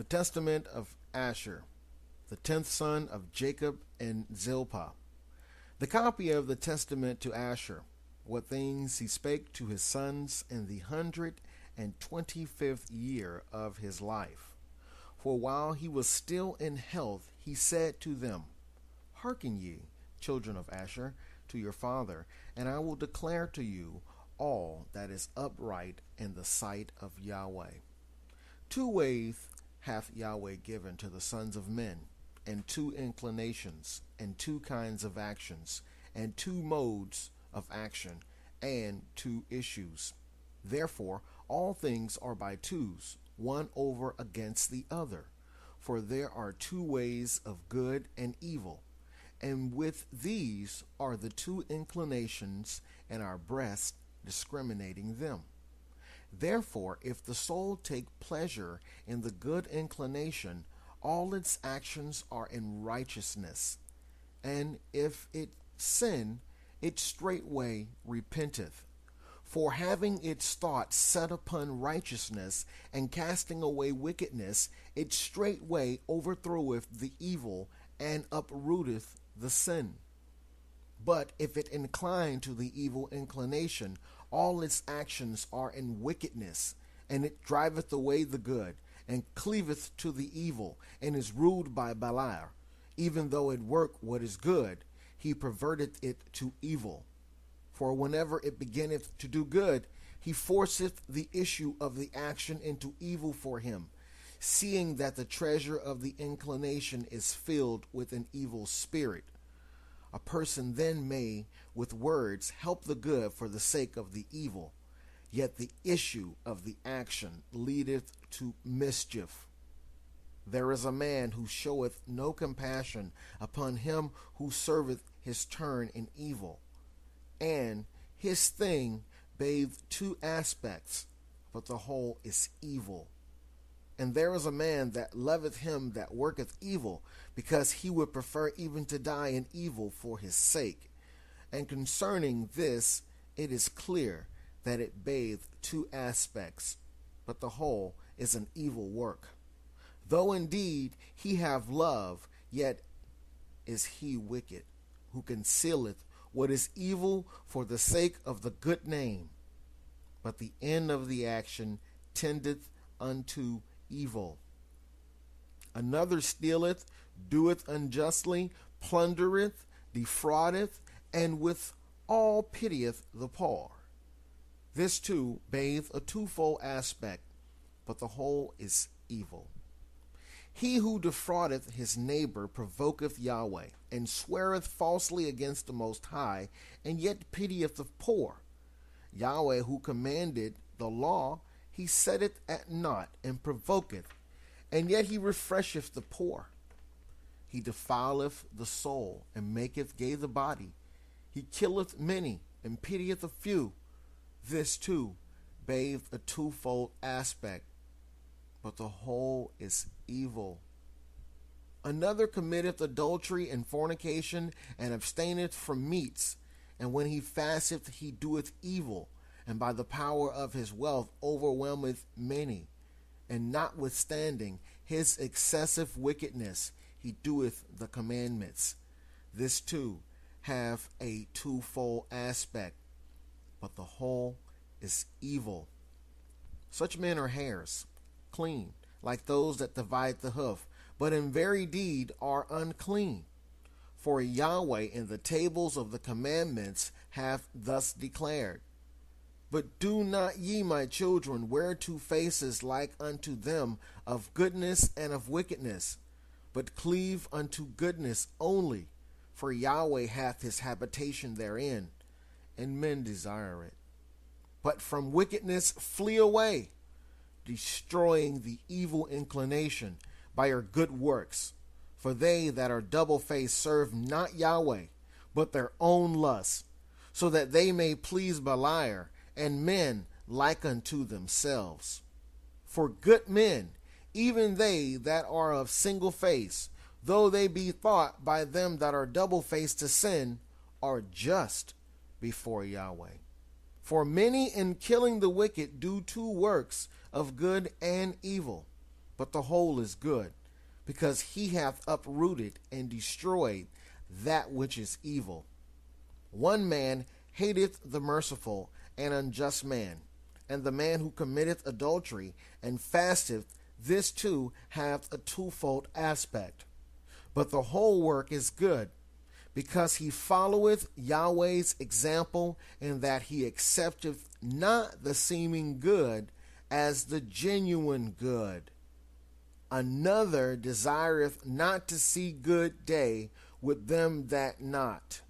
The Testament of Asher, the tenth son of Jacob and Zilpah. The copy of the testament to Asher, what things he spake to his sons in the hundred and twenty fifth year of his life. For while he was still in health, he said to them, Hearken ye, children of Asher, to your father, and I will declare to you all that is upright in the sight of Yahweh. Two ways hath Yahweh given to the sons of men, and two inclinations, and two kinds of actions, and two modes of action, and two issues. Therefore, all things are by twos, one over against the other. For there are two ways of good and evil, and with these are the two inclinations and our breast, discriminating them. Therefore, if the soul take pleasure in the good inclination, all its actions are in righteousness. And if it sin, it straightway repenteth. For having its thoughts set upon righteousness and casting away wickedness, it straightway overthroweth the evil and uprooteth the sin. But if it incline to the evil inclination, all its actions are in wickedness, and it driveth away the good, and cleaveth to the evil, and is ruled by Beliar. Even though it work what is good, he perverteth it to evil. For whenever it beginneth to do good, he forceth the issue of the action into evil for him, seeing that the treasure of the inclination is filled with an evil spirit. A person then may, with words, help the good for the sake of the evil, yet the issue of the action leadeth to mischief. There is a man who showeth no compassion upon him who serveth his turn in evil, and his thing bathed two aspects, but the whole is evil. And there is a man that loveth him that worketh evil, because he would prefer even to die in evil for his sake. And concerning this, it is clear that it bathed two aspects, but the whole is an evil work. Though indeed he have love, yet is he wicked, who concealeth what is evil for the sake of the good name. But the end of the action tendeth unto evil. Another stealeth, doeth unjustly, plundereth, defraudeth, and with all pitieth the poor. This too bathe a twofold aspect, but the whole is evil. He who defraudeth his neighbor provoketh Yahweh, and sweareth falsely against the Most High, and yet pitieth the poor. Yahweh, who commanded the law, he setteth at naught and provoketh, and yet he refresheth the poor. He defileth the soul and maketh gay the body. He killeth many and pitieth a few. This too bathed a twofold aspect, but the whole is evil. Another committeth adultery and fornication, and abstaineth from meats, and when he fasteth, he doeth evil and by the power of his wealth overwhelmeth many. And notwithstanding his excessive wickedness, he doeth the commandments. This too have a twofold aspect, but the whole is evil. Such men are hares, clean, like those that divide the hoof, but in very deed are unclean. For Yahweh in the tables of the commandments hath thus declared but do not ye, my children, wear two faces like unto them of goodness and of wickedness, but cleave unto goodness only, for Yahweh hath his habitation therein, and men desire it. But from wickedness flee away, destroying the evil inclination by your good works. For they that are double faced serve not Yahweh, but their own lusts, so that they may please Beliar and men like unto themselves. For good men, even they that are of single face, though they be thought by them that are double faced to sin, are just before Yahweh. For many in killing the wicked do two works of good and evil. but the whole is good, because he hath uprooted and destroyed that which is evil. One man hateth the merciful and unjust man, and the man who committeth adultery and fasteth, this too hath a twofold aspect. But the whole work is good, because he followeth Yahweh's example, in that he accepteth not the seeming good as the genuine good. Another desireth not to see good day with them that not,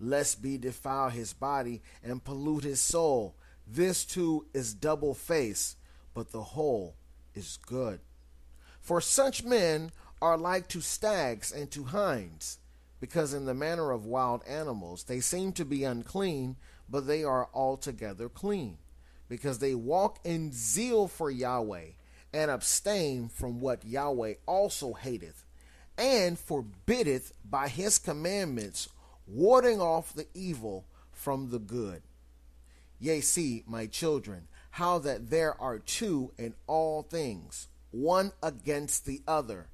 lest be defile his body and pollute his soul. This too is double face, but the whole is good. For such men are like to stags and to hinds, because in the manner of wild animals they seem to be unclean, but they are altogether clean, because they walk in zeal for Yahweh, and abstain from what Yahweh also hateth, and forbiddeth by his commandments, warding off the evil from the good. Yea, see, my children, how that there are two in all things, one against the other,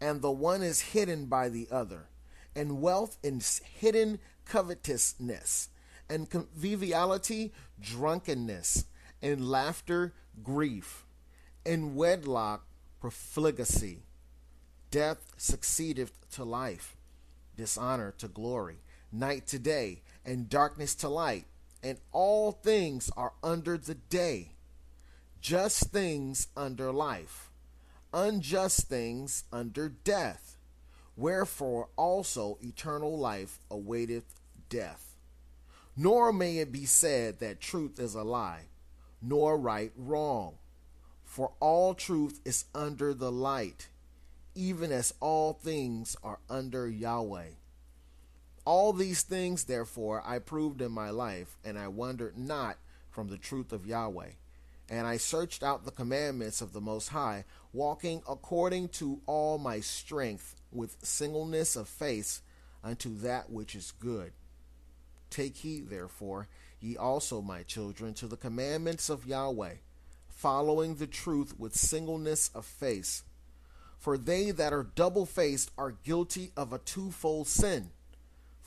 and the one is hidden by the other, and wealth is hidden covetousness, and conviviality drunkenness, and laughter grief, and wedlock profligacy. Death succeedeth to life, dishonor to glory, night to day, and darkness to light and all things are under the day, just things under life, unjust things under death. Wherefore also eternal life awaiteth death. Nor may it be said that truth is a lie, nor right wrong. For all truth is under the light, even as all things are under Yahweh. All these things, therefore, I proved in my life, and I wandered not from the truth of Yahweh. And I searched out the commandments of the Most High, walking according to all my strength, with singleness of face unto that which is good. Take heed, therefore, ye also, my children, to the commandments of Yahweh, following the truth with singleness of face. For they that are double faced are guilty of a twofold sin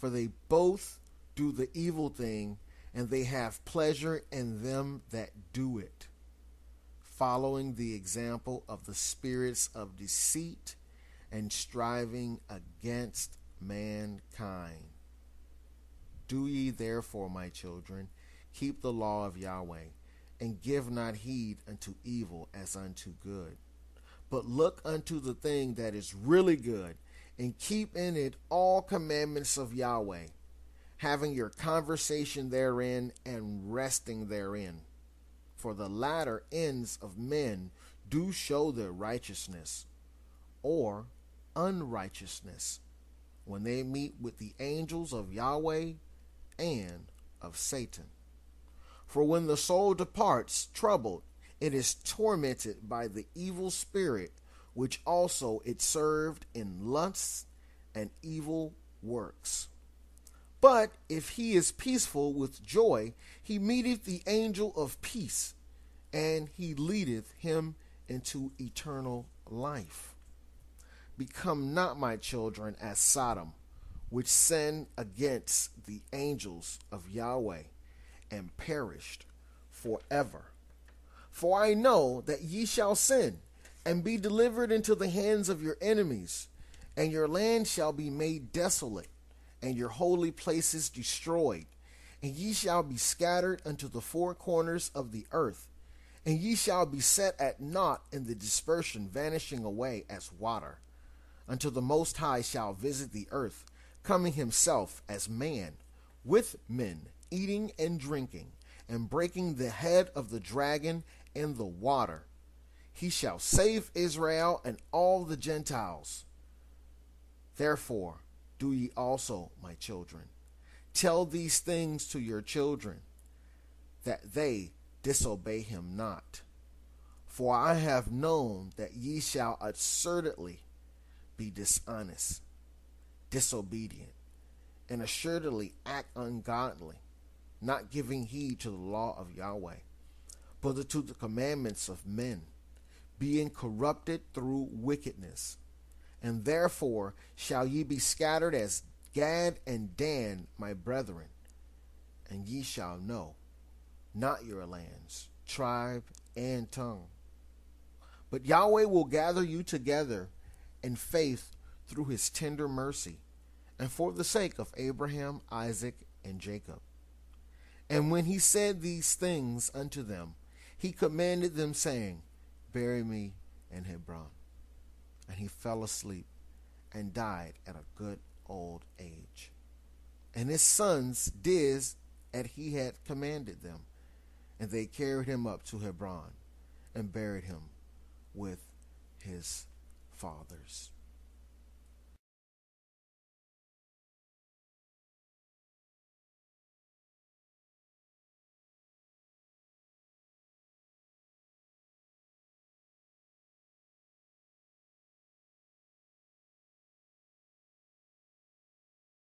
for they both do the evil thing, and they have pleasure in them that do it, following the example of the spirits of deceit and striving against mankind. Do ye therefore, my children, keep the law of Yahweh, and give not heed unto evil as unto good, but look unto the thing that is really good and keep in it all commandments of Yahweh, having your conversation therein and resting therein. For the latter ends of men do show their righteousness or unrighteousness when they meet with the angels of Yahweh and of Satan. For when the soul departs troubled, it is tormented by the evil spirit which also it served in lusts and evil works. But if he is peaceful with joy, he meeteth the angel of peace, and he leadeth him into eternal life. Become not my children as Sodom, which sinned against the angels of Yahweh, and perished forever. For I know that ye shall sin and be delivered into the hands of your enemies, and your land shall be made desolate, and your holy places destroyed, and ye shall be scattered unto the four corners of the earth, and ye shall be set at naught in the dispersion, vanishing away as water, until the Most High shall visit the earth, coming himself as man, with men, eating and drinking, and breaking the head of the dragon in the water he shall save Israel and all the Gentiles. Therefore, do ye also, my children. Tell these things to your children, that they disobey him not. For I have known that ye shall assuredly be dishonest, disobedient, and assuredly act ungodly, not giving heed to the law of Yahweh, but to the commandments of men being corrupted through wickedness. And therefore shall ye be scattered as Gad and Dan, my brethren, and ye shall know not your lands, tribe, and tongue. But Yahweh will gather you together in faith through his tender mercy, and for the sake of Abraham, Isaac, and Jacob. And when he said these things unto them, he commanded them, saying, Bury me in Hebron. And he fell asleep and died at a good old age. And his sons did as he had commanded them, and they carried him up to Hebron and buried him with his fathers.